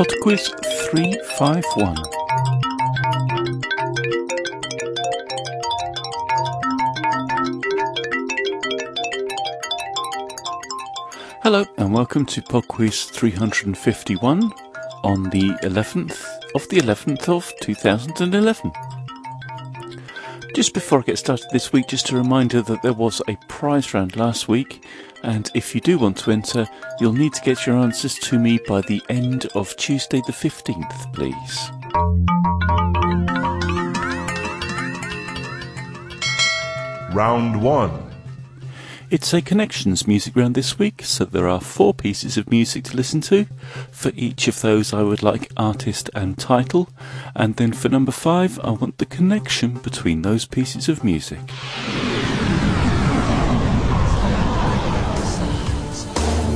PodQuiz 351. Hello and welcome to PodQuiz 351 on the 11th of the 11th of 2011. Just before I get started this week, just a reminder that there was a prize round last week, and if you do want to enter, you'll need to get your answers to me by the end of Tuesday the 15th, please. Round 1 It's a connections music round this week, so there are four pieces of music to listen to. For each of those, I would like artist and title, and then for number five, I want the connection between those pieces of music.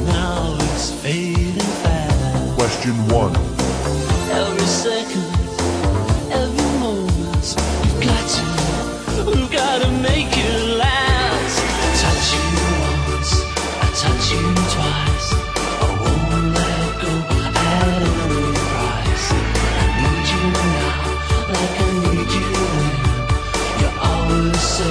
Now it's fading fast. Question 1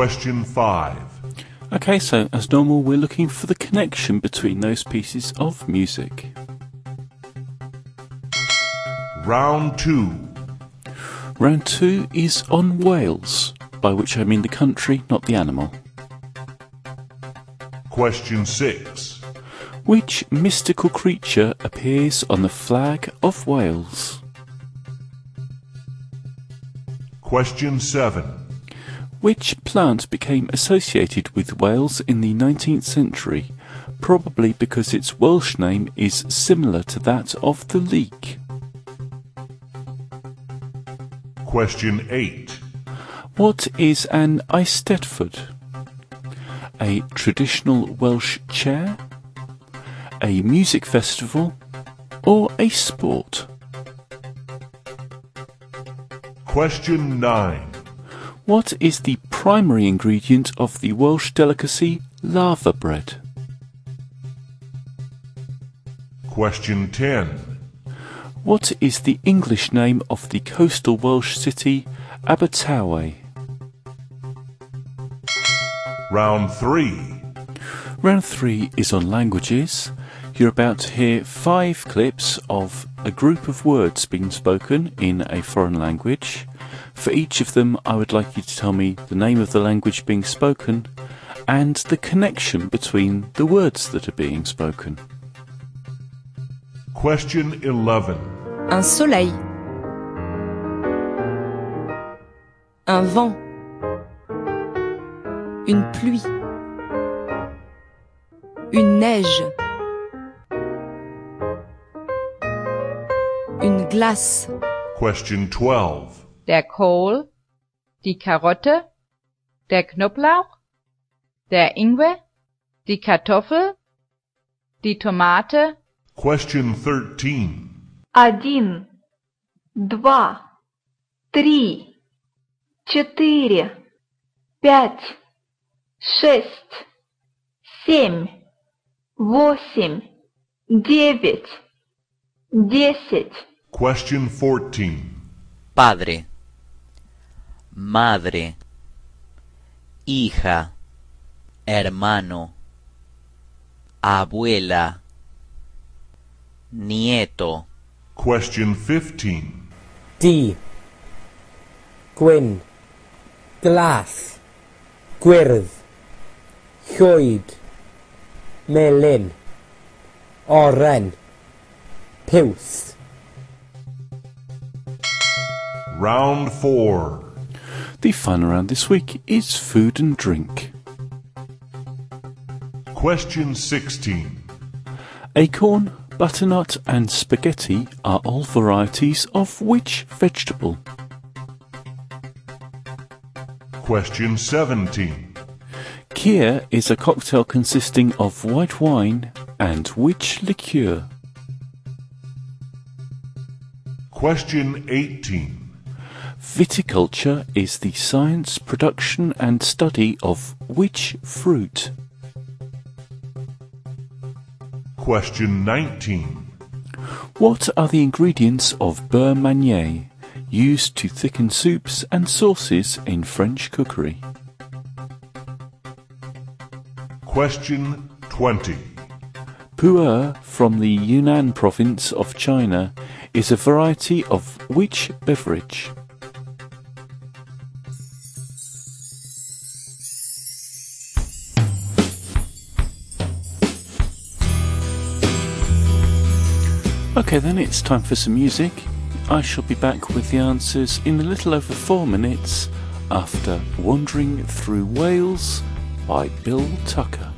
Question 5 Okay, so as normal, we're looking for the connection between those pieces of music. Round 2 Round two is on Wales, by which I mean the country, not the animal. Question 6 Which mystical creature appears on the flag of Wales? Question 7 Which plant became associated with Wales in the 19th century, probably because its Welsh name is similar to that of the leek? Question 8 What is an eisteddfod? A traditional Welsh chair? A music festival? Or a sport? Question 9 What is the primary ingredient of the Welsh delicacy laverbread? Question 10 What is the English name of the coastal Welsh city Abertawe? Round 3 Round three is on languages. You're about to hear five clips of a group of words being spoken in a foreign language. For each of them, I would like you to tell me the name of the language being spoken and the connection between the words that are being spoken. Question 11 Un soleil. Un vent. Une pluie. Une neige. Une glace, Question 12 der Kohl, die Karotte, der Knoblauch, der Ingwer, die Kartoffel, die Tomate, Question 13. Один, два, три, четыре, пять, шесть, семь, восемь, девять, десять. Question 14. padre, madre, hija, hermano, abuela, nieto, Question 15. D. Gwyn. Glas. Gwyrdd. Llwyd. Melyn. Oren. Piws. Round 4. The fun around this week is food and drink. Question 16. Acorn, butternut, and spaghetti are all varieties of which vegetable? Question 17. Kir is a cocktail consisting of white wine and which liqueur? Question 18. Viticulture is the science, production, and study of which fruit? Question 19. What are the ingredients of beurre manier used to thicken soups and sauces in French cookery? Question 20. Pu'er from the Yunnan province of China is a variety of which beverage? Okay, then it's time for some music. I shall be back with the answers in a little over four minutes after Wandering Through Wales by Bill Tucker.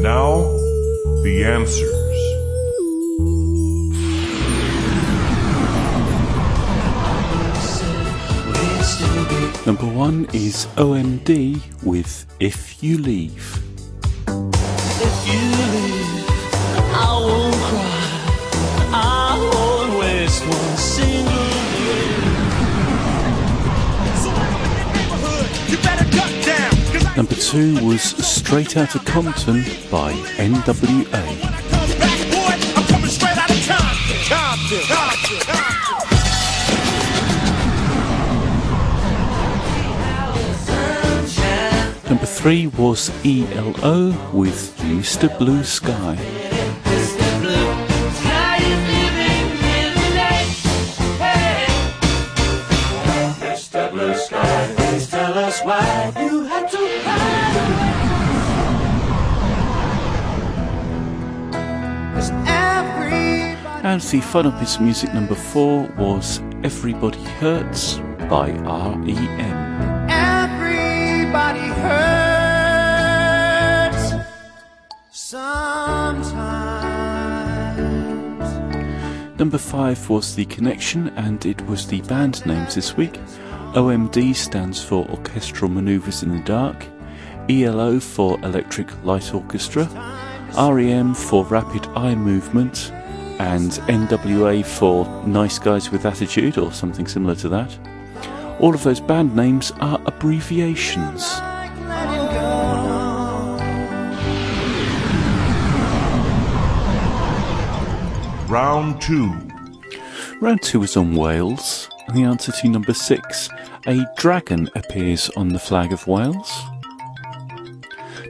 And now, the answers. Number one is OMD with If You Leave. If you leave two was Straight by NWA. out of Compton. Compton, Compton. Number three was ELO with Mr. Blue Sky. And the Fun Up Is Music number four was Everybody Hurts by REM. Everybody hurts sometimes. Number five was The Connection, and it was the band names this week. OMD stands for Orchestral Maneuvers in the Dark, ELO for Electric Light Orchestra, REM for Rapid Eye Movement, and NWA for Nice Guys with Attitude, or something similar to that. All of those band names are abbreviations. Like letting go. Round 2. Round two was on Wales, and the answer to number six, a dragon appears on the flag of Wales.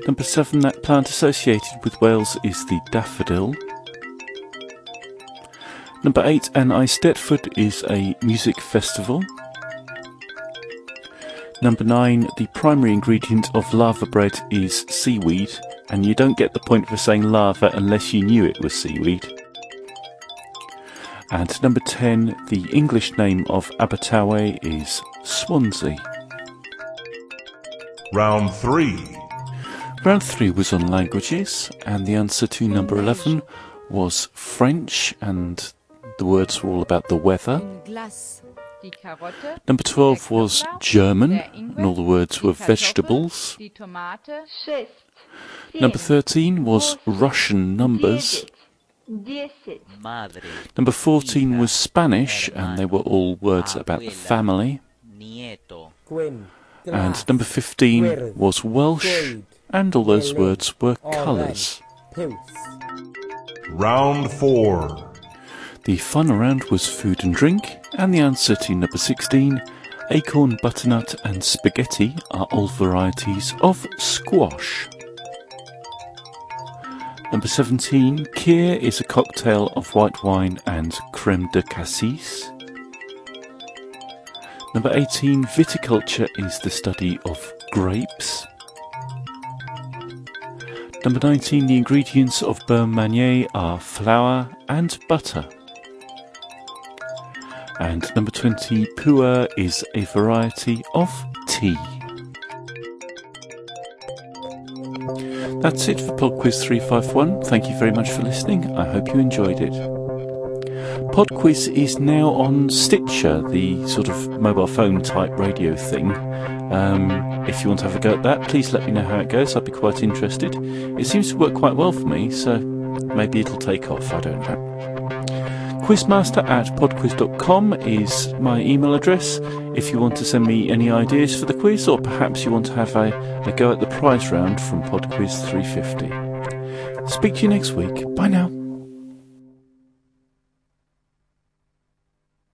Number seven, that plant associated with Wales is the daffodil. Number eight, an Eisteddfod is a music festival. Number nine, the primary ingredient of laverbread is seaweed, and you don't get the point for saying lava unless you knew it was seaweed. And number 10, the English name of Abertawe is Swansea. Round 3. Round 3 was on languages, and the answer to number 11 was French, and the words were all about the weather. Number 12 was German, and all the words were vegetables. Number 13 was Russian numbers. Number 14 was Spanish, and they were all words about the family. And number 15 was Welsh, and all those words were colours. Round 4 the fun around was food and drink, and the answer to number 16, acorn, butternut, and spaghetti are all varieties of squash. Number 17, Kir is a cocktail of white wine and creme de cassis. Number 18, viticulture is the study of grapes. Number 19, the ingredients of beurre manier are flour and butter. And number 20, Pu'er is a variety of tea. That's it for PodQuiz 351. Thank you very much for listening. I hope you enjoyed it. PodQuiz is now on Stitcher, the sort of mobile phone type radio thing. Um, if you want to have a go at that, please let me know how it goes. I'd be quite interested. It seems to work quite well for me, so maybe it'll take off. I don't know. Quizmaster at podquiz.com is my email address. If you want to send me any ideas for the quiz, or perhaps you want to have a, a go at the prize round from PodQuiz 350. Speak to you next week. Bye now.